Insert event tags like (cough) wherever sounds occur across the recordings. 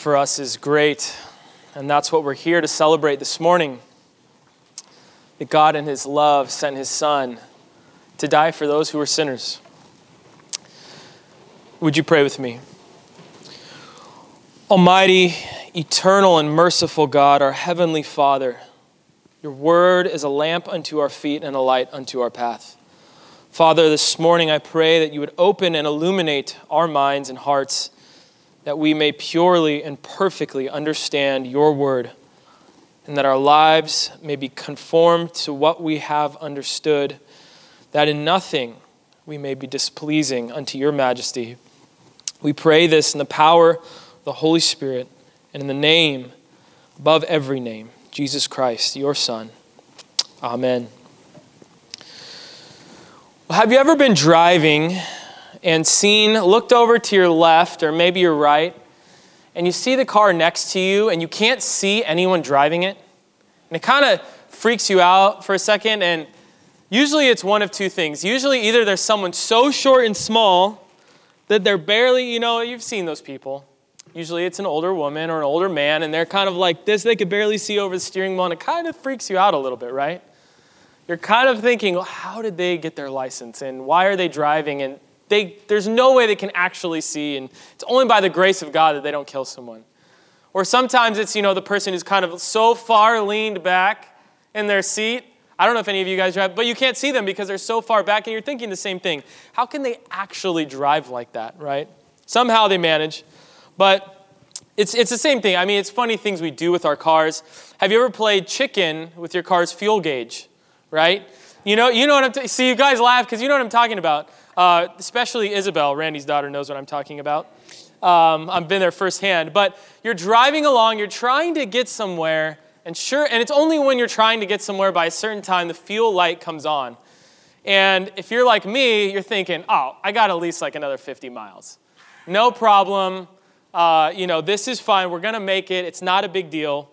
for us is great, and that's what we're here to celebrate this morning. That God, in his love, sent his Son to die for those who were sinners. Would you pray with me? Almighty, eternal, and merciful God, our heavenly Father, your word is a lamp unto our feet and a light unto our path. Father, this morning I pray that you would open and illuminate our minds and hearts that we may purely and perfectly understand your word, and that our lives may be conformed to what we have understood, that in nothing we may be displeasing unto your majesty. We pray this in the power of the Holy Spirit and in the name above every name, Jesus Christ, your Son. Amen. Well, have you ever been driving? And seen, looked over to your left or maybe your right, and you see the car next to you and you can't see anyone driving it. And it kind of freaks you out for a second. And usually it's one of two things. Usually, either there's someone so short and small that they're barely, you know, you've seen those people. Usually it's an older woman or an older man, and they're kind of like this. They could barely see over the steering wheel, and it kind of freaks you out a little bit, right? You're kind of thinking, well, how did they get their license? And why are they driving? And they, there's no way they can actually see, and it's only by the grace of God that they don't kill someone. Or sometimes it's, you know, the person who's kind of so far leaned back in their seat. I don't know if any of you guys drive, but you can't see them because they're so far back, and you're thinking the same thing. How can they actually drive like that, right? Somehow they manage, but it's, it's the same thing. I mean, it's funny things we do with our cars. Have you ever played chicken with your car's fuel gauge, right? You know, you know what I'm t- see. You guys laugh because you know what I'm talking about. Uh, especially Isabel, Randy's daughter, knows what I'm talking about. Um, I've been there firsthand. But you're driving along, you're trying to get somewhere, and sure, and it's only when you're trying to get somewhere by a certain time the fuel light comes on. And if you're like me, you're thinking, oh, I got at least like another 50 miles. No problem. Uh, you know, this is fine. We're going to make it. It's not a big deal.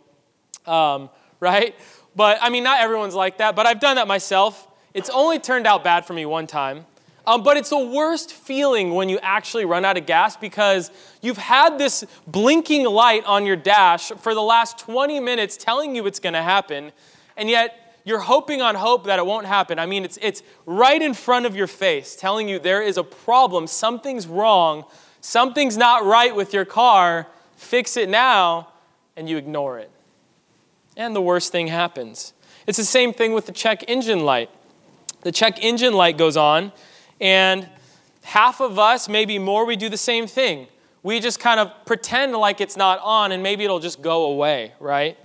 Um, right? But I mean, not everyone's like that, but I've done that myself. It's only turned out bad for me one time. Um, but it's the worst feeling when you actually run out of gas because you've had this blinking light on your dash for the last 20 minutes telling you it's going to happen, and yet you're hoping on hope that it won't happen. I mean, it's, it's right in front of your face telling you there is a problem, something's wrong, something's not right with your car, fix it now, and you ignore it. And the worst thing happens. It's the same thing with the check engine light. The check engine light goes on, and half of us, maybe more, we do the same thing. We just kind of pretend like it's not on and maybe it'll just go away, right?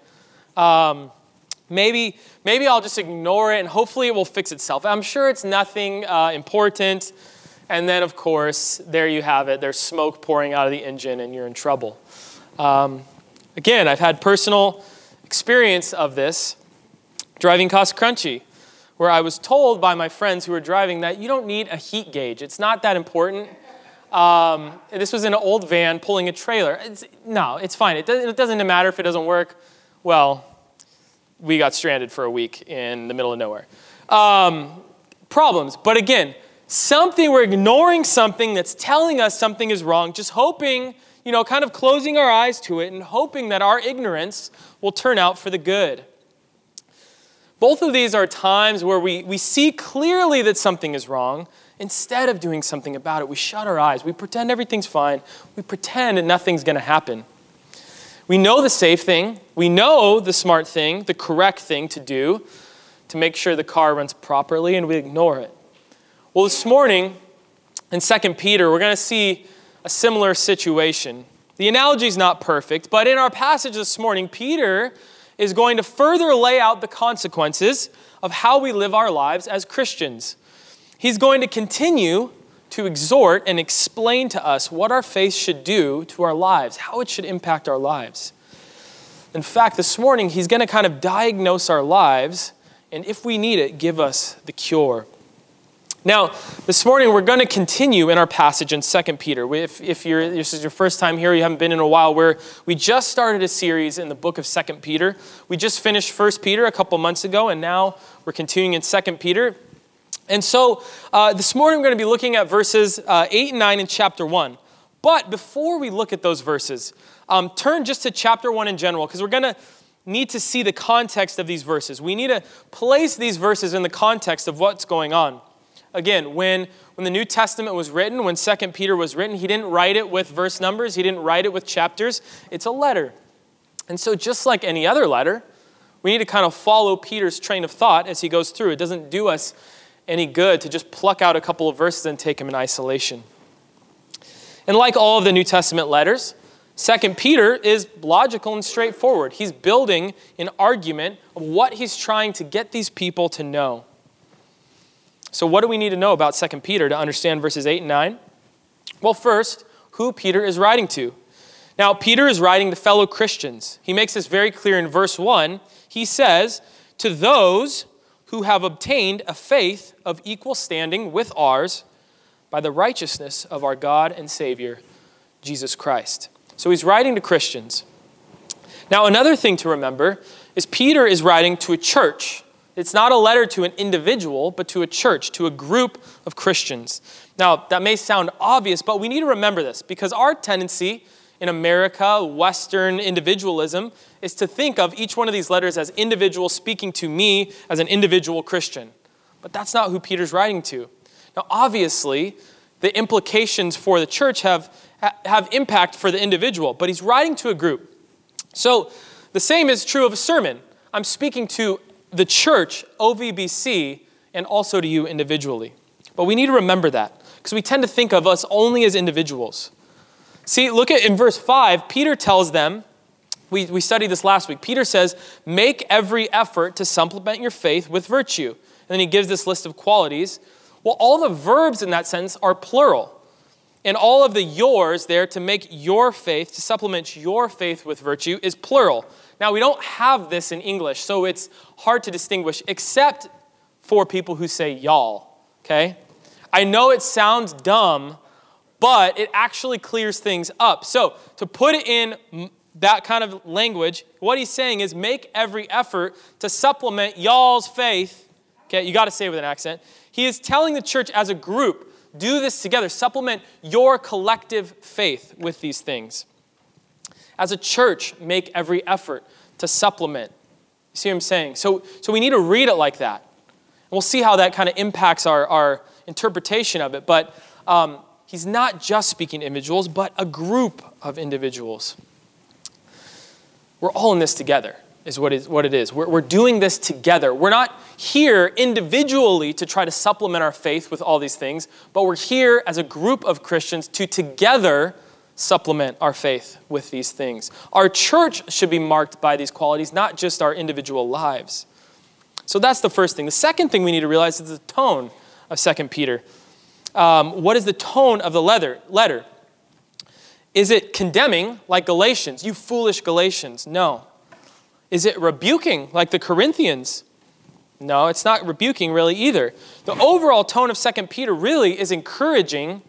Um, maybe, maybe I'll just ignore it and hopefully it will fix itself. I'm sure it's nothing uh, important. And then, of course, there you have it. There's smoke pouring out of the engine and you're in trouble. Um, again, I've had personal experience of this driving cost crunchy where I was told by my friends who were driving that you don't need a heat gauge. It's not that important. Um, this was in an old van pulling a trailer. It's, no, it's fine. It doesn't, it doesn't matter if it doesn't work. Well, we got stranded for a week in the middle of nowhere. Um, problems. But again, something, we're ignoring something that's telling us something is wrong, just hoping, you know, kind of closing our eyes to it and hoping that our ignorance will turn out for the good. Both of these are times where we, we see clearly that something is wrong. Instead of doing something about it, we shut our eyes. We pretend everything's fine. We pretend that nothing's going to happen. We know the safe thing. We know the smart thing, the correct thing to do to make sure the car runs properly, and we ignore it. Well, this morning in 2 Peter, we're going to see a similar situation. The analogy is not perfect, but in our passage this morning, Peter is going to further lay out the consequences of how we live our lives as Christians. He's going to continue to exhort and explain to us what our faith should do to our lives, how it should impact our lives. In fact, this morning, he's going to kind of diagnose our lives, and if we need it, give us the cure. Now, this morning we're going to continue in our passage in 2 Peter. If, if this is your first time here, you haven't been in a while, where we just started a series in the book of 2 Peter. We just finished 1 Peter a couple months ago, and now we're continuing in 2 Peter. And so uh, this morning we're going to be looking at verses uh, 8 and 9 in chapter 1. But before we look at those verses, um, turn just to chapter 1 in general, because we're going to need to see the context of these verses. We need to place these verses in the context of what's going on. Again, when, when the New Testament was written, when 2 Peter was written, he didn't write it with verse numbers, he didn't write it with chapters. It's a letter. And so, just like any other letter, we need to kind of follow Peter's train of thought as he goes through. It doesn't do us any good to just pluck out a couple of verses and take them in isolation. And like all of the New Testament letters, 2 Peter is logical and straightforward. He's building an argument of what he's trying to get these people to know. So, what do we need to know about 2 Peter to understand verses 8 and 9? Well, first, who Peter is writing to. Now, Peter is writing to fellow Christians. He makes this very clear in verse 1. He says, To those who have obtained a faith of equal standing with ours by the righteousness of our God and Savior, Jesus Christ. So he's writing to Christians. Now, another thing to remember is Peter is writing to a church. It's not a letter to an individual, but to a church, to a group of Christians. Now, that may sound obvious, but we need to remember this because our tendency in America, Western individualism, is to think of each one of these letters as individuals speaking to me as an individual Christian. But that's not who Peter's writing to. Now, obviously, the implications for the church have, have impact for the individual, but he's writing to a group. So, the same is true of a sermon. I'm speaking to the church, OVBC, and also to you individually. But we need to remember that because we tend to think of us only as individuals. See, look at in verse 5, Peter tells them, we, we studied this last week. Peter says, Make every effort to supplement your faith with virtue. And then he gives this list of qualities. Well, all the verbs in that sentence are plural. And all of the yours there to make your faith, to supplement your faith with virtue, is plural. Now, we don't have this in English, so it's hard to distinguish, except for people who say y'all, okay? I know it sounds dumb, but it actually clears things up. So, to put it in that kind of language, what he's saying is make every effort to supplement y'all's faith. Okay, you got to say it with an accent. He is telling the church as a group, do this together, supplement your collective faith with these things. As a church, make every effort to supplement. You see what I'm saying? So, so we need to read it like that. And we'll see how that kind of impacts our, our interpretation of it. But um, he's not just speaking to individuals, but a group of individuals. We're all in this together, is what, is, what it is. We're, we're doing this together. We're not here individually to try to supplement our faith with all these things, but we're here as a group of Christians to together supplement our faith with these things. Our church should be marked by these qualities, not just our individual lives. So that's the first thing. The second thing we need to realize is the tone of 2 Peter. Um, what is the tone of the letter? letter? Is it condemning like Galatians? You foolish Galatians. No. Is it rebuking like the Corinthians? No, it's not rebuking really either. The overall tone of 2 Peter really is encouraging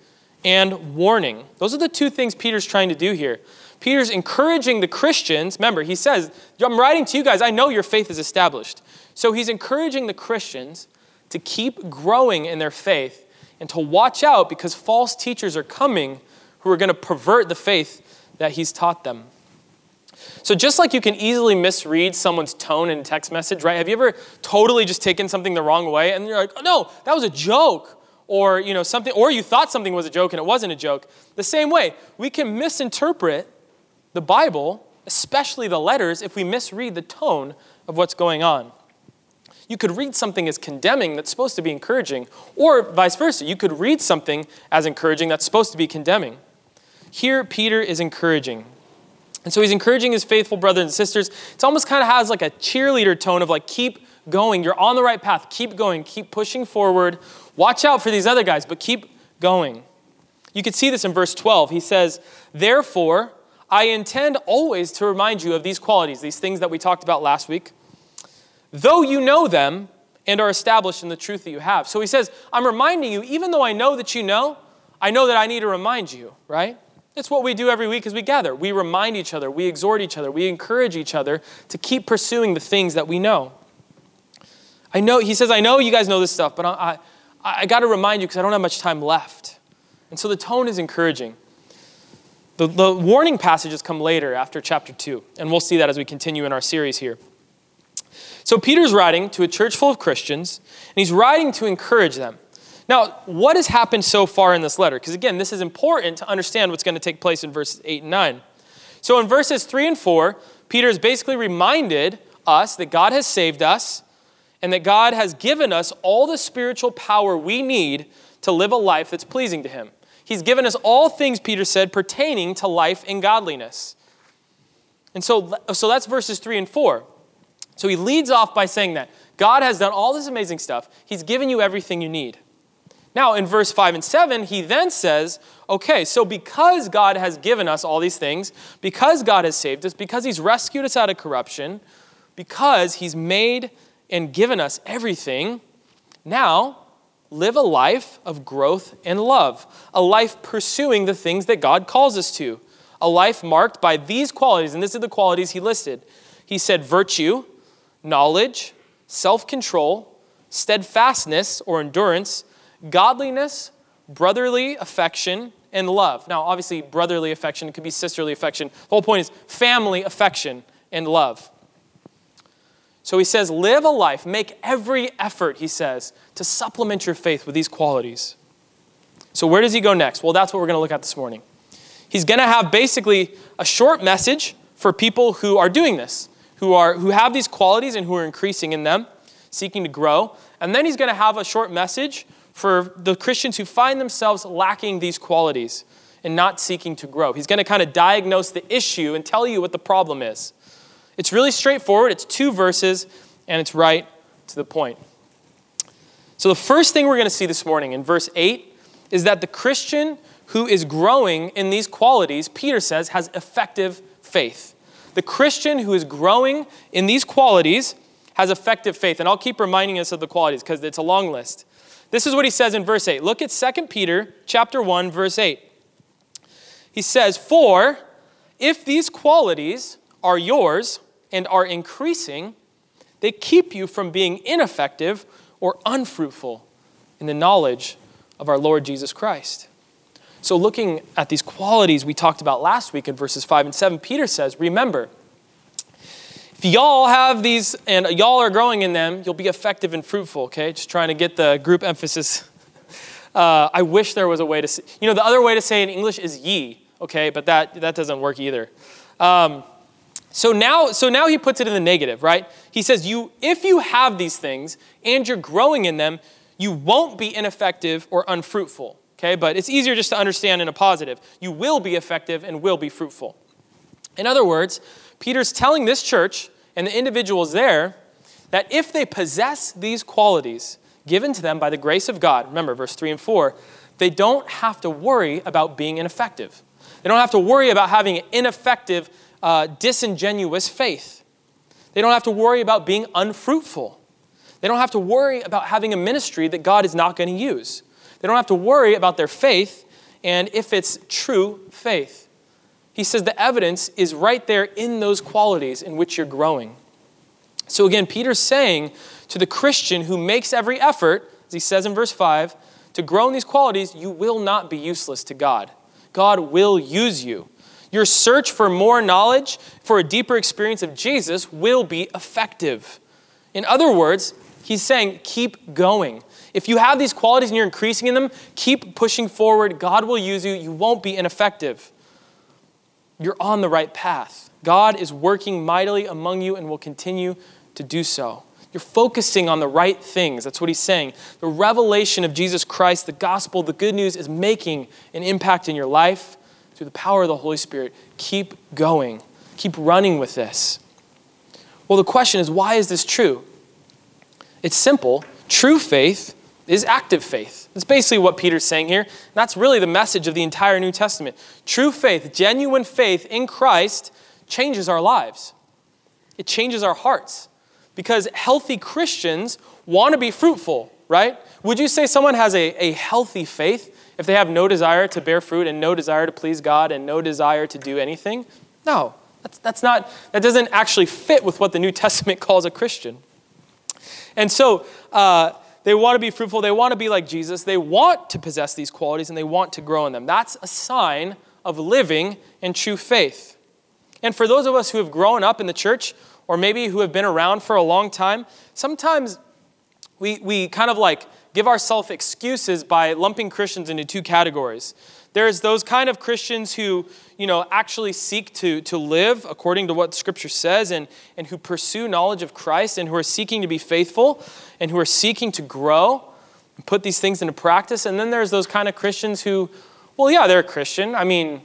and warning. Those are the two things Peter's trying to do here. Peter's encouraging the Christians. Remember, he says, I'm writing to you guys, I know your faith is established. So he's encouraging the Christians to keep growing in their faith and to watch out because false teachers are coming who are going to pervert the faith that he's taught them. So, just like you can easily misread someone's tone in a text message, right? Have you ever totally just taken something the wrong way and you're like, oh, no, that was a joke? Or you know something or you thought something was a joke and it wasn't a joke. The same way we can misinterpret the bible especially the letters if we misread the tone of what's going on. You could read something as condemning that's supposed to be encouraging or vice versa you could read something as encouraging that's supposed to be condemning. Here peter is encouraging. And so he's encouraging his faithful brothers and sisters. It almost kind of has like a cheerleader tone of like keep going. You're on the right path. Keep going. Keep pushing forward Watch out for these other guys, but keep going. You could see this in verse 12. He says, Therefore, I intend always to remind you of these qualities, these things that we talked about last week, though you know them and are established in the truth that you have. So he says, I'm reminding you, even though I know that you know, I know that I need to remind you, right? It's what we do every week as we gather. We remind each other, we exhort each other, we encourage each other to keep pursuing the things that we know. I know, he says, I know you guys know this stuff, but I, I, I got to remind you because I don't have much time left. And so the tone is encouraging. The, the warning passages come later after chapter 2, and we'll see that as we continue in our series here. So Peter's writing to a church full of Christians, and he's writing to encourage them. Now, what has happened so far in this letter? Because again, this is important to understand what's going to take place in verses 8 and 9. So in verses 3 and 4, Peter has basically reminded us that God has saved us and that God has given us all the spiritual power we need to live a life that's pleasing to Him. He's given us all things, Peter said, pertaining to life and godliness. And so, so that's verses 3 and 4. So he leads off by saying that God has done all this amazing stuff, He's given you everything you need. Now, in verse 5 and 7, he then says, okay, so because God has given us all these things, because God has saved us, because He's rescued us out of corruption, because He's made and given us everything, now live a life of growth and love, a life pursuing the things that God calls us to, a life marked by these qualities, and these are the qualities he listed. He said virtue, knowledge, self control, steadfastness or endurance, godliness, brotherly affection, and love. Now, obviously, brotherly affection could be sisterly affection. The whole point is family affection and love. So he says, live a life, make every effort, he says, to supplement your faith with these qualities. So, where does he go next? Well, that's what we're going to look at this morning. He's going to have basically a short message for people who are doing this, who, are, who have these qualities and who are increasing in them, seeking to grow. And then he's going to have a short message for the Christians who find themselves lacking these qualities and not seeking to grow. He's going to kind of diagnose the issue and tell you what the problem is. It's really straightforward. It's two verses, and it's right to the point. So, the first thing we're going to see this morning in verse 8 is that the Christian who is growing in these qualities, Peter says, has effective faith. The Christian who is growing in these qualities has effective faith. And I'll keep reminding us of the qualities because it's a long list. This is what he says in verse 8. Look at 2 Peter chapter 1 verse 8. He says, "For if these qualities are yours and are increasing, they keep you from being ineffective or unfruitful in the knowledge of our Lord Jesus Christ. So, looking at these qualities we talked about last week in verses 5 and 7, Peter says, Remember, if y'all have these and y'all are growing in them, you'll be effective and fruitful, okay? Just trying to get the group (laughs) emphasis. Uh, I wish there was a way to say, you know, the other way to say in English is ye, okay? But that, that doesn't work either. Um, so now, so now he puts it in the negative, right? He says, you, if you have these things and you're growing in them, you won't be ineffective or unfruitful. Okay, but it's easier just to understand in a positive. You will be effective and will be fruitful. In other words, Peter's telling this church and the individuals there that if they possess these qualities given to them by the grace of God, remember verse 3 and 4, they don't have to worry about being ineffective. They don't have to worry about having an ineffective uh, disingenuous faith. They don't have to worry about being unfruitful. They don't have to worry about having a ministry that God is not going to use. They don't have to worry about their faith and if it's true faith. He says the evidence is right there in those qualities in which you're growing. So again, Peter's saying to the Christian who makes every effort, as he says in verse 5, to grow in these qualities, you will not be useless to God. God will use you. Your search for more knowledge, for a deeper experience of Jesus, will be effective. In other words, he's saying, keep going. If you have these qualities and you're increasing in them, keep pushing forward. God will use you. You won't be ineffective. You're on the right path. God is working mightily among you and will continue to do so. You're focusing on the right things. That's what he's saying. The revelation of Jesus Christ, the gospel, the good news is making an impact in your life through the power of the Holy Spirit, keep going. Keep running with this. Well, the question is why is this true? It's simple. True faith is active faith. That's basically what Peter's saying here. That's really the message of the entire New Testament. True faith, genuine faith in Christ changes our lives. It changes our hearts because healthy Christians want to be fruitful, right? Would you say someone has a, a healthy faith if they have no desire to bear fruit and no desire to please God and no desire to do anything? No, that's, that's not, that doesn't actually fit with what the New (laughs) Testament calls a Christian. And so, uh, they want to be fruitful. They want to be like Jesus. They want to possess these qualities and they want to grow in them. That's a sign of living in true faith. And for those of us who have grown up in the church, or maybe who have been around for a long time, sometimes we, we kind of like give ourselves excuses by lumping Christians into two categories. There's those kind of Christians who, you know, actually seek to, to live according to what Scripture says and, and who pursue knowledge of Christ and who are seeking to be faithful and who are seeking to grow and put these things into practice. And then there's those kind of Christians who, well, yeah, they're a Christian. I mean,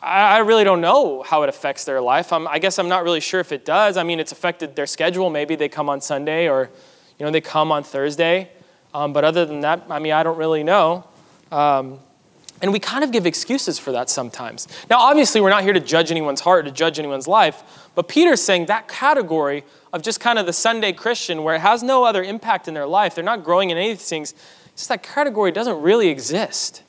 I, really don't know how it affects their life. I'm, I guess I'm not really sure if it does. I mean, it's affected their schedule. Maybe they come on Sunday or, you know, they come on Thursday. Um, but other than that, I mean, I don't really know. Um, and we kind of give excuses for that sometimes. Now, obviously, we're not here to judge anyone's heart, to judge anyone's life, but Peter's saying that category of just kind of the Sunday Christian where it has no other impact in their life, they're not growing in any anything, just that category doesn't really exist.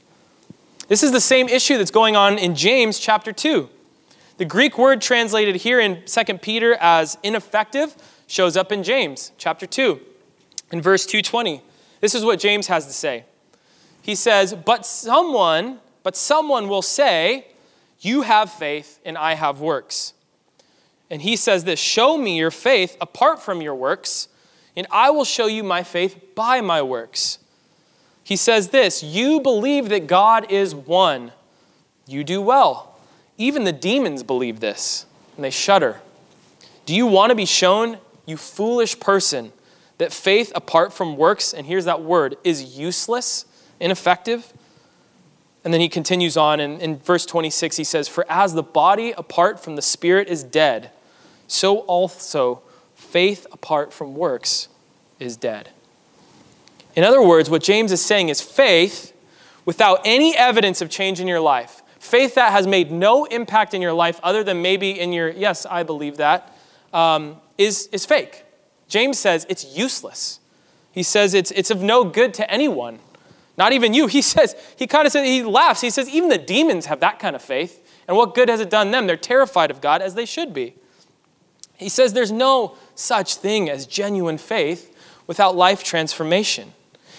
This is the same issue that's going on in James chapter 2. The Greek word translated here in 2 Peter as ineffective shows up in James chapter 2 in verse 220. This is what James has to say. He says, "But someone, but someone will say, you have faith and I have works." And he says this, "Show me your faith apart from your works, and I will show you my faith by my works." He says this You believe that God is one. You do well. Even the demons believe this, and they shudder. Do you want to be shown, you foolish person, that faith apart from works, and here's that word, is useless, ineffective? And then he continues on in, in verse 26, he says, For as the body apart from the spirit is dead, so also faith apart from works is dead. In other words, what James is saying is faith without any evidence of change in your life, faith that has made no impact in your life other than maybe in your, yes, I believe that, um, is is fake. James says it's useless. He says it's, it's of no good to anyone, not even you. (laughs) He says, he kind of says, he laughs. He says, even the demons have that kind of faith. And what good has it done them? They're terrified of God as they should be. He says there's no such thing as genuine faith without life transformation.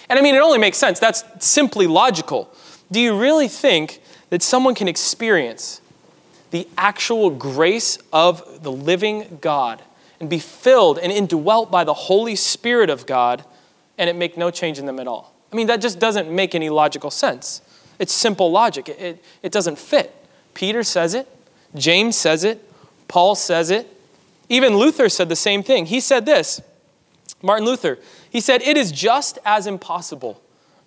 And I mean, it only makes sense. That's simply logical. Do you really think that someone can experience the actual grace of the living God and be filled and indwelt by the Holy Spirit of God and it make no change in them at all? I mean, that just doesn't make any logical sense. It's simple logic, it, it, it doesn't fit. Peter says it, James says it, Paul says it. Even Luther said the same thing. He said this Martin Luther, he said, It is just as impossible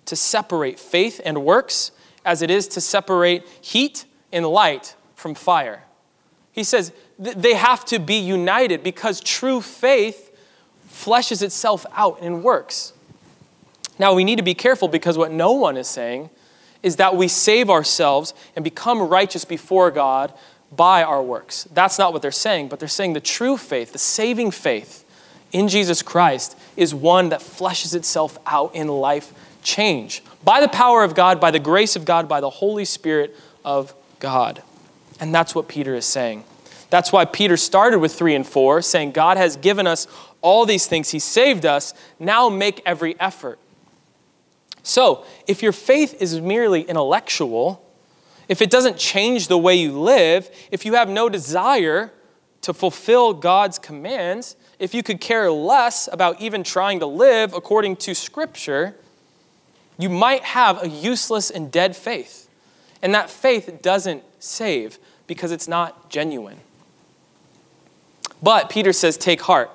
to separate faith and works as it is to separate heat and light from fire. He says they have to be united because true faith fleshes itself out in works. Now, we need to be careful because what no one is saying is that we save ourselves and become righteous before God by our works. That's not what they're saying, but they're saying the true faith, the saving faith, in Jesus Christ is one that fleshes itself out in life change by the power of God, by the grace of God, by the Holy Spirit of God. And that's what Peter is saying. That's why Peter started with 3 and 4, saying, God has given us all these things, He saved us, now make every effort. So, if your faith is merely intellectual, if it doesn't change the way you live, if you have no desire to fulfill God's commands, if you could care less about even trying to live according to Scripture, you might have a useless and dead faith. And that faith doesn't save because it's not genuine. But Peter says, take heart.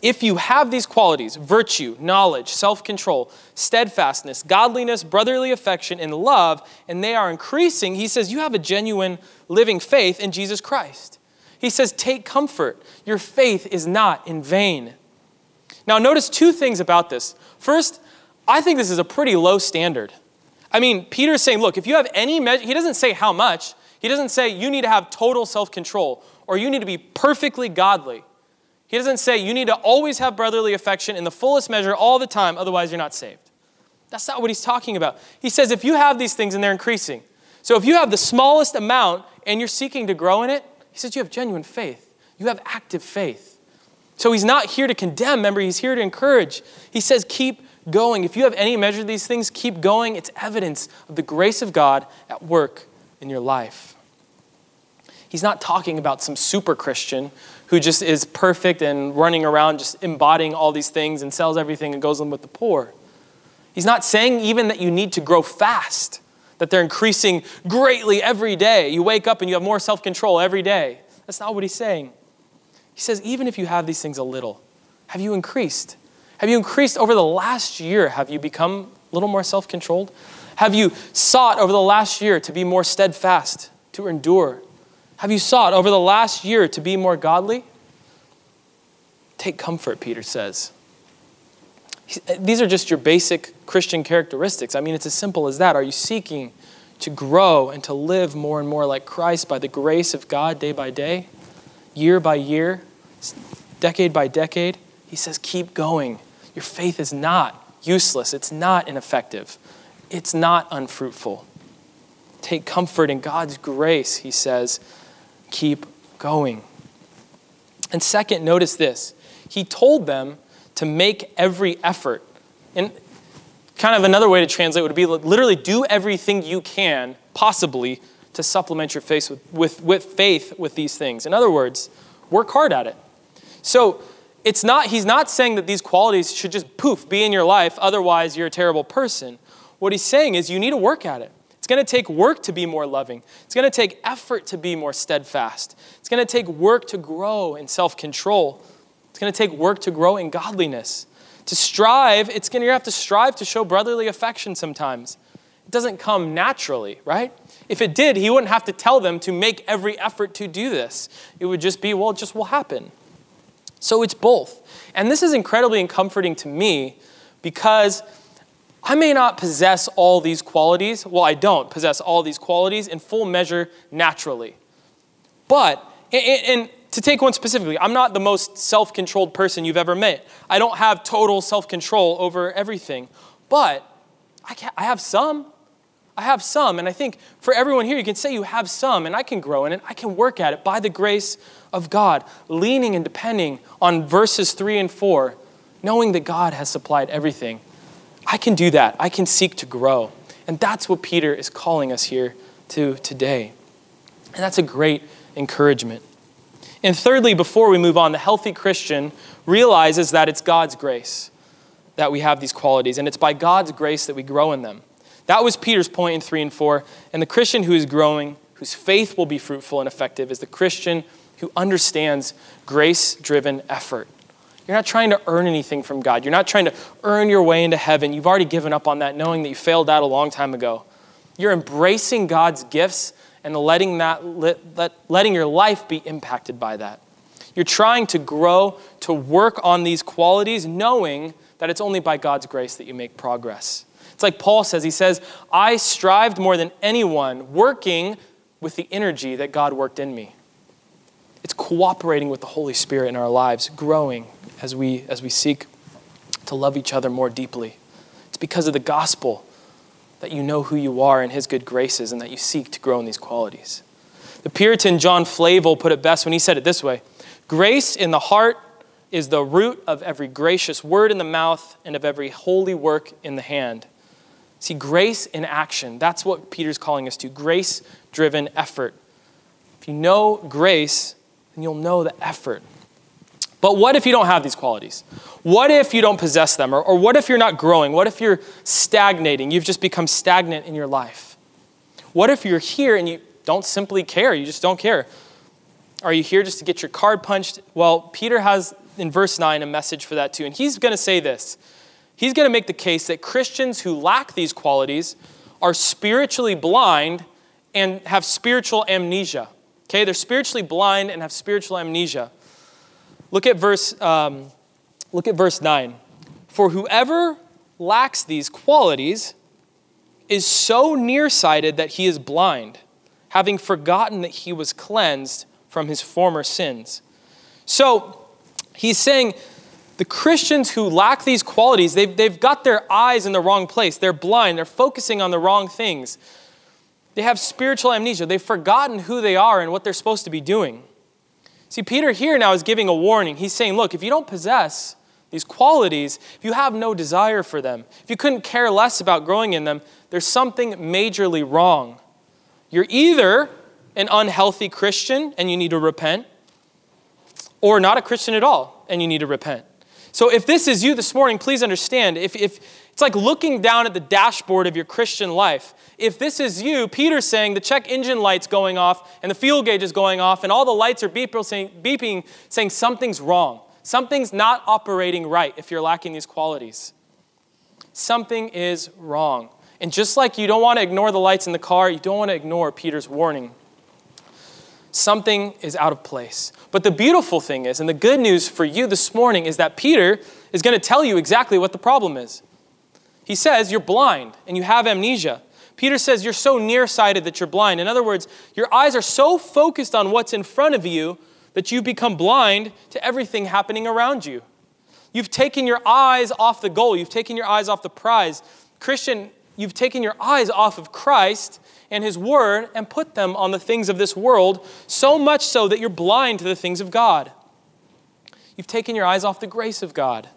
If you have these qualities virtue, knowledge, self control, steadfastness, godliness, brotherly affection, and love and they are increasing, he says, you have a genuine living faith in Jesus Christ. He says, Take comfort. Your faith is not in vain. Now, notice two things about this. First, I think this is a pretty low standard. I mean, Peter's saying, look, if you have any measure, he doesn't say how much. He doesn't say you need to have total self control or you need to be perfectly godly. He doesn't say you need to always have brotherly affection in the fullest measure all the time, otherwise, you're not saved. That's not what he's talking about. He says if you have these things and they're increasing, so if you have the smallest amount and you're seeking to grow in it, he says you have genuine faith. You have active faith. So he's not here to condemn, remember, he's here to encourage. He says, keep going. If you have any measure of these things, keep going. It's evidence of the grace of God at work in your life. He's not talking about some super Christian who just is perfect and running around just embodying all these things and sells everything and goes in with the poor. He's not saying even that you need to grow fast, that they're increasing greatly every day. You wake up and you have more self control every day. That's not what he's saying. He says, even if you have these things a little, have you increased? Have you increased over the last year? Have you become a little more self controlled? Have you sought over the last year to be more steadfast, to endure? Have you sought over the last year to be more godly? Take comfort, Peter says. These are just your basic Christian characteristics. I mean, it's as simple as that. Are you seeking to grow and to live more and more like Christ by the grace of God day by day, year by year, decade by decade? He says, keep going. Your faith is not useless, it's not ineffective, it's not unfruitful. Take comfort in God's grace, he says. Keep going. And second, notice this. He told them to make every effort. And kind of another way to translate would be literally do everything you can, possibly, to supplement your faith with, with, with faith with these things. In other words, work hard at it. So it's not, he's not saying that these qualities should just poof, be in your life, otherwise you're a terrible person. What he's saying is you need to work at it. It's going to take work to be more loving. It's going to take effort to be more steadfast. It's going to take work to grow in self control. It's going to take work to grow in godliness. To strive, it's going to have to strive to show brotherly affection sometimes. It doesn't come naturally, right? If it did, he wouldn't have to tell them to make every effort to do this. It would just be, well, it just will happen. So it's both. And this is incredibly comforting to me because I may not possess all these qualities. Well, I don't possess all these qualities in full measure naturally. But, and to take one specifically, I'm not the most self controlled person you've ever met. I don't have total self control over everything. But I, I have some. I have some. And I think for everyone here, you can say you have some, and I can grow in it. I can work at it by the grace of God, leaning and depending on verses 3 and 4, knowing that God has supplied everything. I can do that. I can seek to grow. And that's what Peter is calling us here to today. And that's a great encouragement. And thirdly, before we move on, the healthy Christian realizes that it's God's grace that we have these qualities, and it's by God's grace that we grow in them. That was Peter's point in 3 and 4. And the Christian who is growing, whose faith will be fruitful and effective, is the Christian who understands grace driven effort. You're not trying to earn anything from God. You're not trying to earn your way into heaven. You've already given up on that, knowing that you failed out a long time ago. You're embracing God's gifts and letting, that, let, let, letting your life be impacted by that. You're trying to grow, to work on these qualities, knowing that it's only by God's grace that you make progress. It's like Paul says, he says, I strived more than anyone, working with the energy that God worked in me. It's cooperating with the Holy Spirit in our lives, growing as we, as we seek to love each other more deeply. It's because of the gospel that you know who you are and His good graces and that you seek to grow in these qualities. The Puritan John Flavel put it best when he said it this way Grace in the heart is the root of every gracious word in the mouth and of every holy work in the hand. See, grace in action. That's what Peter's calling us to grace driven effort. If you know grace, then you'll know the effort. But what if you don't have these qualities? What if you don't possess them? Or, or what if you're not growing? What if you're stagnating? You've just become stagnant in your life. What if you're here and you don't simply care? You just don't care. Are you here just to get your card punched? Well, Peter has in verse 9 a message for that too. And he's going to say this He's going to make the case that Christians who lack these qualities are spiritually blind and have spiritual amnesia. Okay, they're spiritually blind and have spiritual amnesia. Look at verse, um, look at verse 9. For whoever lacks these qualities is so nearsighted that he is blind, having forgotten that he was cleansed from his former sins. So he's saying the Christians who lack these qualities, they've, they've got their eyes in the wrong place. They're blind, they're focusing on the wrong things. They have spiritual amnesia. They've forgotten who they are and what they're supposed to be doing. See, Peter here now is giving a warning. He's saying, look, if you don't possess these qualities, if you have no desire for them, if you couldn't care less about growing in them, there's something majorly wrong. You're either an unhealthy Christian and you need to repent, or not a Christian at all and you need to repent. So if this is you this morning, please understand if, if it's like looking down at the dashboard of your Christian life. If this is you, Peter's saying the check engine light's going off and the fuel gauge is going off and all the lights are beeping, saying, something's wrong. Something's not operating right if you're lacking these qualities. Something is wrong. And just like you don't want to ignore the lights in the car, you don't want to ignore Peter's warning. Something is out of place. But the beautiful thing is, and the good news for you this morning, is that Peter is going to tell you exactly what the problem is. He says, You're blind and you have amnesia. Peter says, You're so nearsighted that you're blind. In other words, your eyes are so focused on what's in front of you that you become blind to everything happening around you. You've taken your eyes off the goal, you've taken your eyes off the prize. Christian, you've taken your eyes off of Christ and His Word and put them on the things of this world, so much so that you're blind to the things of God. You've taken your eyes off the grace of God,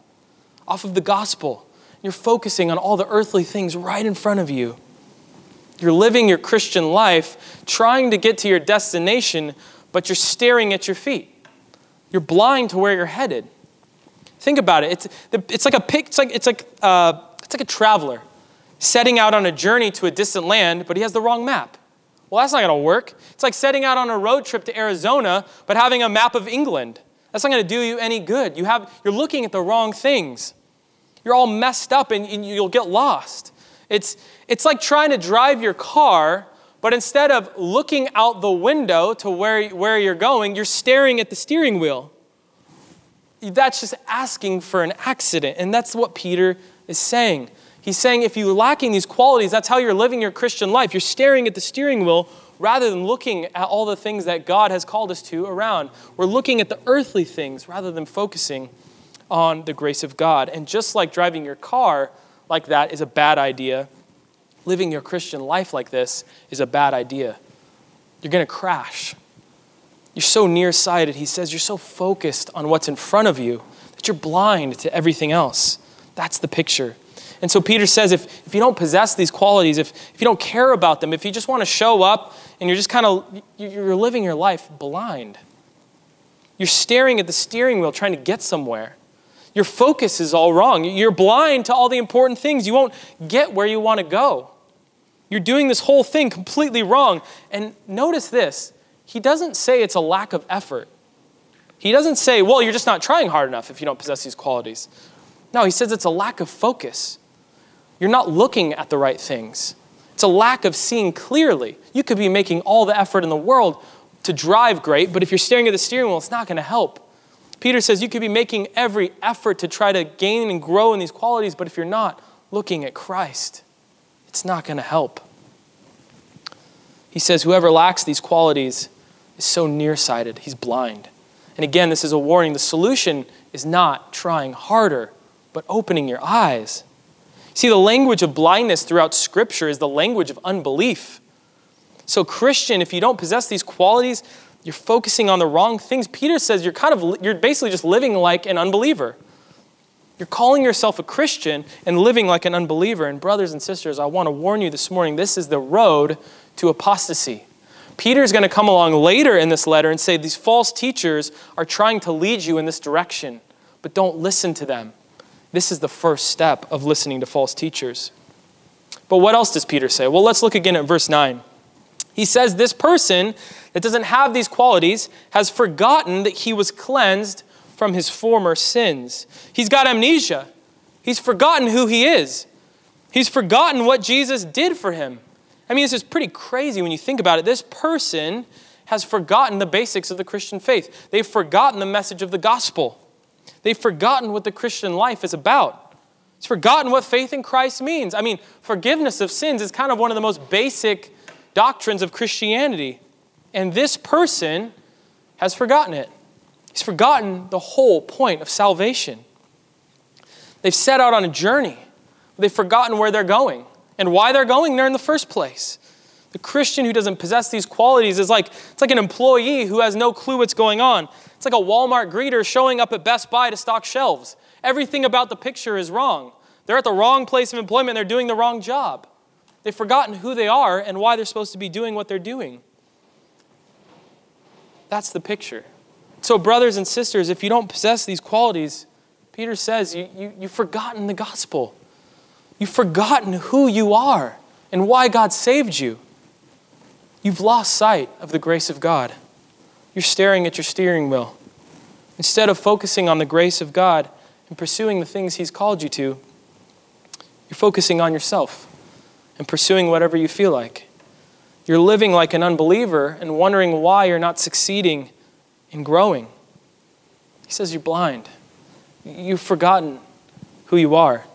off of the gospel. You're focusing on all the earthly things right in front of you. You're living your Christian life trying to get to your destination but you're staring at your feet. You're blind to where you're headed. Think about it. It's, it's like a pic, it's like, it's, like, uh, it's like a traveler setting out on a journey to a distant land, but he has the wrong map. Well, that's not going to work. It's like setting out on a road trip to Arizona, but having a map of England. That's not going to do you any good. You have, you're looking at the wrong things. You're all messed up and, and you'll get lost. It's, it's like trying to drive your car but instead of looking out the window to where, where you're going, you're staring at the steering wheel. That's just asking for an accident. And that's what Peter is saying. He's saying if you're lacking these qualities, that's how you're living your Christian life. You're staring at the steering wheel rather than looking at all the things that God has called us to around. We're looking at the earthly things rather than focusing on the grace of God. And just like driving your car like that is a bad idea, living your Christian life like this is a bad idea. You're going to crash. You're so nearsighted. He says you're so focused on what's in front of you that you're blind to everything else. That's the picture. And so Peter says if, if you don't possess these qualities, if, if you don't care about them, if you just want to show up and you're just kind of, you're living your life blind. You're staring at the steering wheel trying to get somewhere. Your focus is all wrong. You're blind to all the important things. You won't get where you want to go. You're doing this whole thing completely wrong. And notice this he doesn't say it's a lack of effort. He doesn't say, well, you're just not trying hard enough if you don't possess these qualities. No, he says it's a lack of focus. You're not looking at the right things. It's a lack of seeing clearly. You could be making all the effort in the world to drive great, but if you're staring at the steering wheel, it's not going to help. Peter says you could be making every effort to try to gain and grow in these qualities, but if you're not looking at Christ, it's not going to help. He says, Whoever lacks these qualities is so nearsighted, he's blind. And again, this is a warning. The solution is not trying harder, but opening your eyes. See, the language of blindness throughout Scripture is the language of unbelief. So, Christian, if you don't possess these qualities, you're focusing on the wrong things. Peter says you're kind of, you're basically just living like an unbeliever. You're calling yourself a Christian and living like an unbeliever. And, brothers and sisters, I want to warn you this morning this is the road to apostasy. Peter is going to come along later in this letter and say these false teachers are trying to lead you in this direction, but don't listen to them. This is the first step of listening to false teachers. But what else does Peter say? Well, let's look again at verse 9. He says, This person that doesn't have these qualities has forgotten that he was cleansed from his former sins. He's got amnesia. He's forgotten who he is. He's forgotten what Jesus did for him. I mean, this is pretty crazy when you think about it. This person has forgotten the basics of the Christian faith, they've forgotten the message of the gospel, they've forgotten what the Christian life is about. He's forgotten what faith in Christ means. I mean, forgiveness of sins is kind of one of the most basic doctrines of Christianity. And this person has forgotten it. He's forgotten the whole point of salvation. They've set out on a journey, they've forgotten where they're going and why they're going there in the first place. The Christian who doesn't possess these qualities is like it's like an employee who has no clue what's going on. It's like a Walmart greeter showing up at Best Buy to stock shelves. Everything about the picture is wrong. They're at the wrong place of employment, they're doing the wrong job. They've forgotten who they are and why they're supposed to be doing what they're doing. That's the picture. So, brothers and sisters, if you don't possess these qualities, Peter says you, you, you've forgotten the gospel. You've forgotten who you are and why God saved you. You've lost sight of the grace of God. You're staring at your steering wheel. Instead of focusing on the grace of God and pursuing the things He's called you to, you're focusing on yourself and pursuing whatever you feel like. You're living like an unbeliever and wondering why you're not succeeding in growing. He says you're blind. You've forgotten who you are.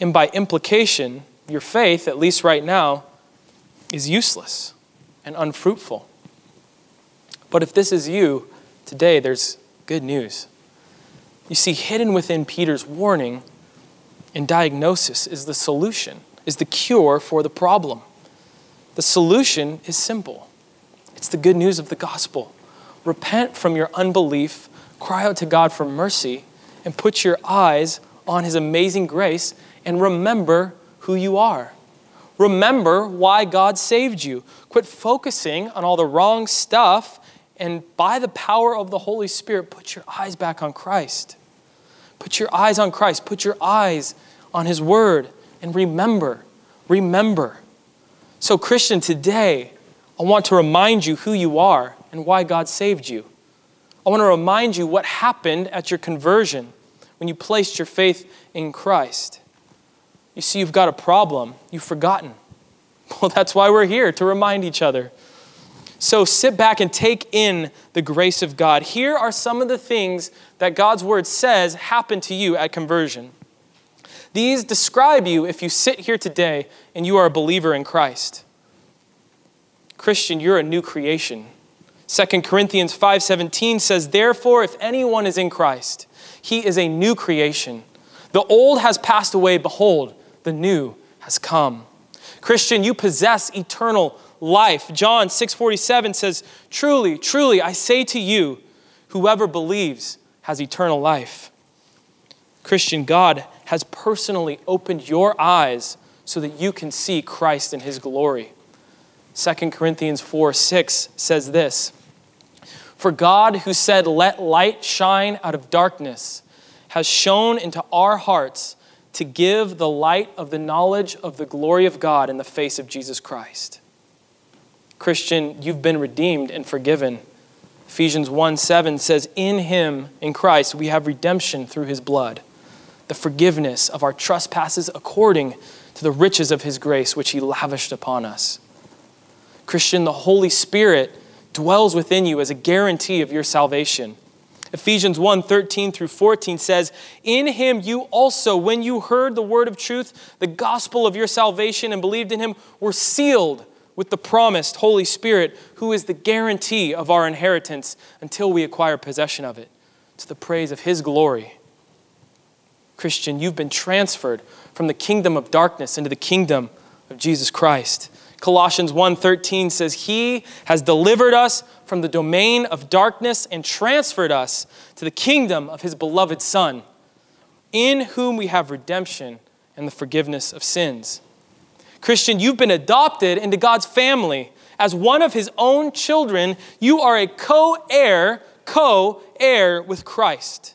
And by implication, your faith, at least right now, is useless and unfruitful. But if this is you, today there's good news. You see, hidden within Peter's warning and diagnosis is the solution, is the cure for the problem. The solution is simple it's the good news of the gospel. Repent from your unbelief, cry out to God for mercy, and put your eyes on His amazing grace and remember who you are. Remember why God saved you. Quit focusing on all the wrong stuff and by the power of the Holy Spirit, put your eyes back on Christ. Put your eyes on Christ. Put your eyes on His Word and remember, remember. So, Christian, today, I want to remind you who you are and why God saved you. I want to remind you what happened at your conversion when you placed your faith in Christ. You see, you've got a problem. You've forgotten. (laughs) Well, that's why we're here, to remind each other. So sit back and take in the grace of God. Here are some of the things that God's word says happened to you at conversion. These describe you if you sit here today and you are a believer in Christ. Christian, you're a new creation. 2 Corinthians 5:17 says, "Therefore if anyone is in Christ, he is a new creation. The old has passed away, behold, the new has come. Christian, you possess eternal life. John 6:47 says, "Truly, truly, I say to you, whoever believes has eternal life." Christian, God has personally opened your eyes so that you can see Christ in his glory. 2 Corinthians 4 6 says this For God, who said, Let light shine out of darkness, has shone into our hearts to give the light of the knowledge of the glory of God in the face of Jesus Christ. Christian, you've been redeemed and forgiven. Ephesians 1 7 says, In him, in Christ, we have redemption through his blood, the forgiveness of our trespasses according to the riches of his grace, which he lavished upon us. Christian, the Holy Spirit dwells within you as a guarantee of your salvation. Ephesians 1 13 through 14 says, In him you also, when you heard the word of truth, the gospel of your salvation, and believed in him, were sealed with the promised Holy Spirit, who is the guarantee of our inheritance until we acquire possession of it, to the praise of his glory. Christian, you've been transferred from the kingdom of darkness into the kingdom of Jesus Christ. Colossians 1:13 says he has delivered us from the domain of darkness and transferred us to the kingdom of his beloved son in whom we have redemption and the forgiveness of sins. Christian, you've been adopted into God's family as one of his own children. You are a co-heir, co-heir with Christ.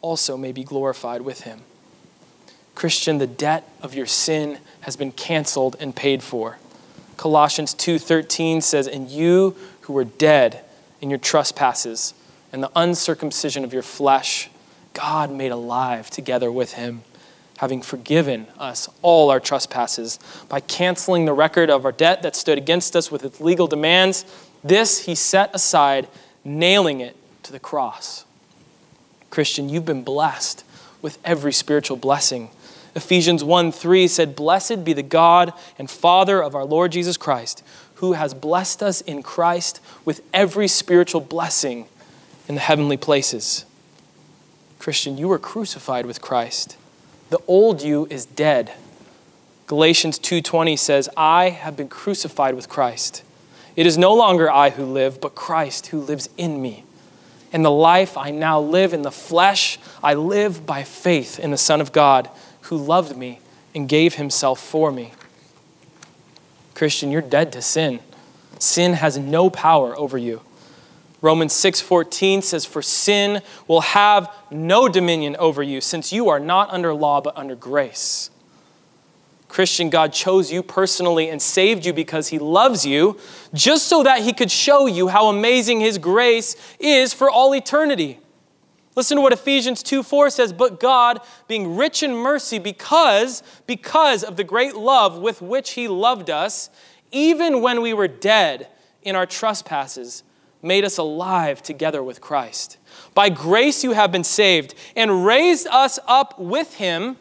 also may be glorified with Him. Christian, the debt of your sin has been canceled and paid for. Colossians 2:13 says, "And you who were dead in your trespasses and the uncircumcision of your flesh, God made alive together with him, having forgiven us all our trespasses by canceling the record of our debt that stood against us with its legal demands. This he set aside, nailing it to the cross." Christian, you've been blessed with every spiritual blessing Ephesians 1 3 said, Blessed be the God and Father of our Lord Jesus Christ, who has blessed us in Christ with every spiritual blessing in the heavenly places. Christian, you were crucified with Christ. The old you is dead. Galatians 2:20 says, "I have been crucified with Christ. It is no longer I who live, but Christ who lives in me. And the life I now live in the flesh, I live by faith in the Son of God." who loved me and gave himself for me. Christian, you're dead to sin. Sin has no power over you. Romans 6:14 says for sin will have no dominion over you since you are not under law but under grace. Christian, God chose you personally and saved you because he loves you, just so that he could show you how amazing his grace is for all eternity. Listen to what Ephesians 2 4 says, but God, being rich in mercy, because, because of the great love with which He loved us, even when we were dead in our trespasses, made us alive together with Christ. By grace you have been saved, and raised us up with Him,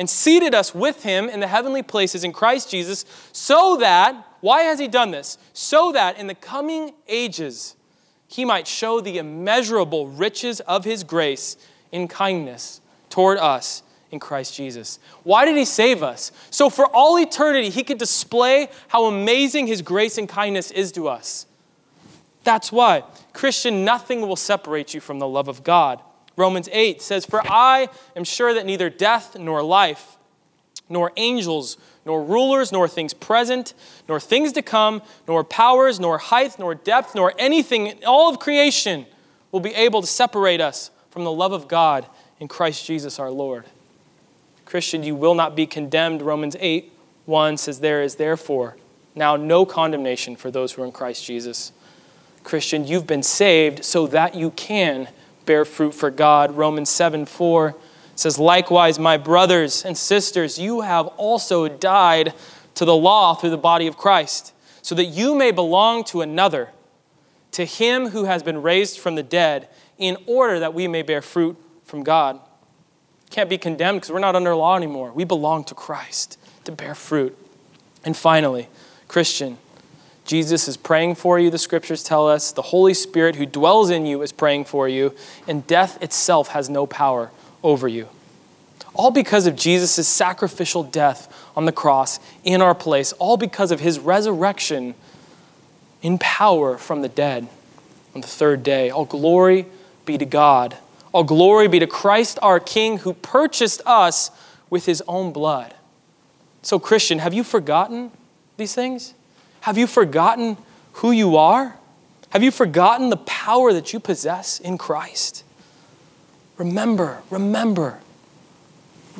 and seated us with Him in the heavenly places in Christ Jesus, so that, why has He done this? So that in the coming ages, he might show the immeasurable riches of his grace in kindness toward us in Christ Jesus. Why did he save us? So for all eternity, he could display how amazing his grace and kindness is to us. That's why. Christian, nothing will separate you from the love of God. Romans 8 says, For I am sure that neither death nor life, nor angels, nor rulers, nor things present, nor things to come, nor powers, nor height, nor depth, nor anything in all of creation will be able to separate us from the love of God in Christ Jesus our Lord. Christian, you will not be condemned. Romans 8 1 says, There is therefore now no condemnation for those who are in Christ Jesus. Christian, you've been saved so that you can bear fruit for God. Romans 7 4 says, Likewise, my brothers and sisters, you have also died to the law through the body of Christ, so that you may belong to another, to him who has been raised from the dead, in order that we may bear fruit from God. Can't be condemned because we're not under law anymore. We belong to Christ to bear fruit. And finally, Christian, Jesus is praying for you, the scriptures tell us. The Holy Spirit who dwells in you is praying for you, and death itself has no power over you. All because of Jesus' sacrificial death on the cross in our place, all because of his resurrection in power from the dead on the third day. All glory be to God. All glory be to Christ our King who purchased us with his own blood. So, Christian, have you forgotten these things? Have you forgotten who you are? Have you forgotten the power that you possess in Christ? Remember, remember.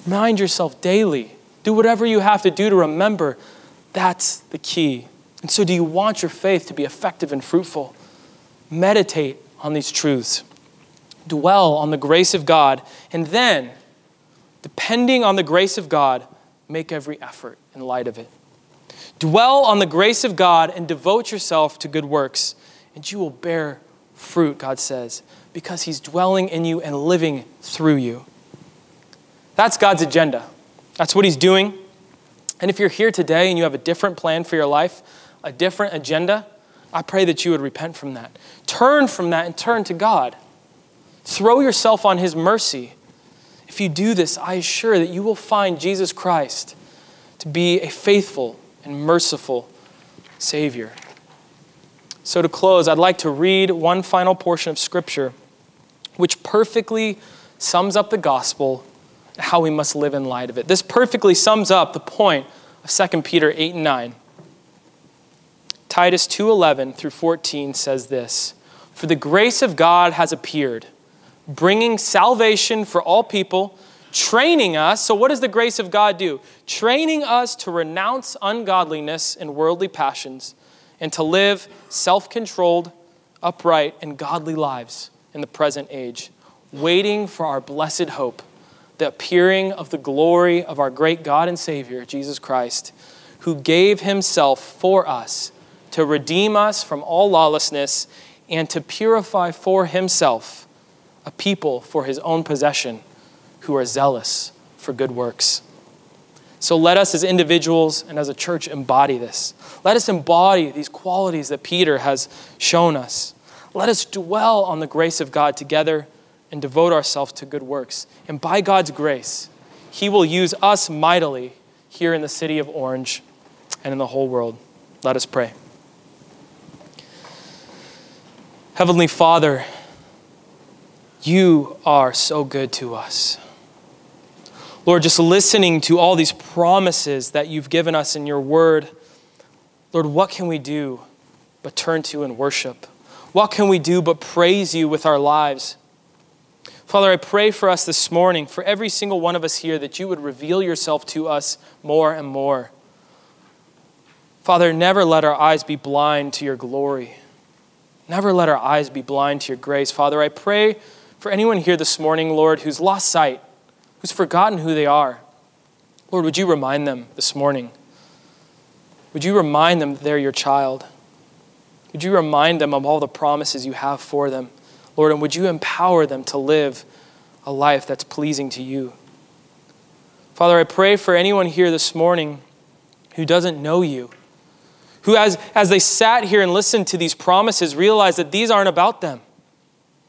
Remind yourself daily. Do whatever you have to do to remember. That's the key. And so, do you want your faith to be effective and fruitful? Meditate on these truths. Dwell on the grace of God. And then, depending on the grace of God, make every effort in light of it. Dwell on the grace of God and devote yourself to good works, and you will bear fruit, God says because He's dwelling in you and living through you. That's God's agenda. That's what He's doing. And if you're here today and you have a different plan for your life, a different agenda, I pray that you would repent from that. Turn from that and turn to God. Throw yourself on His mercy. If you do this, I assure that you will find Jesus Christ to be a faithful and merciful Savior. So, to close, I'd like to read one final portion of Scripture which perfectly sums up the gospel and how we must live in light of it. This perfectly sums up the point of 2 Peter 8 and 9. Titus 2:11 through 14 says this, "For the grace of God has appeared, bringing salvation for all people, training us. So, what does the grace of God do? Training us to renounce ungodliness and worldly passions and to live self controlled, upright, and godly lives in the present age, waiting for our blessed hope, the appearing of the glory of our great God and Savior, Jesus Christ, who gave himself for us to redeem us from all lawlessness and to purify for himself a people for his own possession who are zealous for good works. So let us, as individuals and as a church, embody this. Let us embody these qualities that Peter has shown us. Let us dwell on the grace of God together and devote ourselves to good works. And by God's grace, He will use us mightily here in the city of Orange and in the whole world. Let us pray. Heavenly Father, you are so good to us. Lord, just listening to all these promises that you've given us in your word, Lord, what can we do but turn to and worship? What can we do but praise you with our lives? Father, I pray for us this morning, for every single one of us here, that you would reveal yourself to us more and more. Father, never let our eyes be blind to your glory. Never let our eyes be blind to your grace. Father, I pray for anyone here this morning, Lord, who's lost sight, who's forgotten who they are. Lord, would you remind them this morning? Would you remind them that they're your child? Would you remind them of all the promises you have for them? Lord, and would you empower them to live a life that's pleasing to you? Father, I pray for anyone here this morning who doesn't know you who, as, as they sat here and listened to these promises, realized that these aren't about them.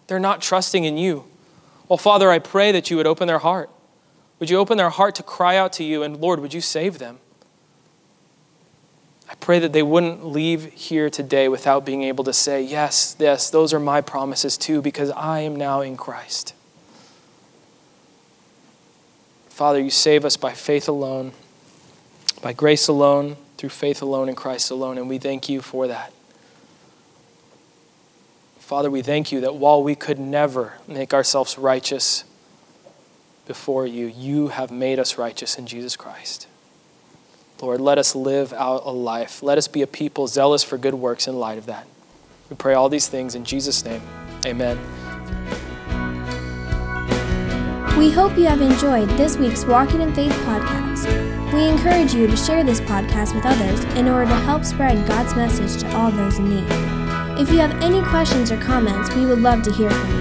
They're not trusting in you. Well, Father, I pray that you would open their heart. Would you open their heart to cry out to you? And Lord, would you save them? I pray that they wouldn't leave here today without being able to say, Yes, yes, those are my promises too, because I am now in Christ. Father, you save us by faith alone, by grace alone through faith alone in Christ alone, and we thank you for that. Father, we thank you that while we could never make ourselves righteous before you, you have made us righteous in Jesus Christ. Lord, let us live out a life. Let us be a people zealous for good works in light of that. We pray all these things in Jesus' name. Amen. We hope you have enjoyed this week's Walking in Faith podcast. We encourage you to share this podcast with others in order to help spread God's message to all those in need. If you have any questions or comments, we would love to hear from you.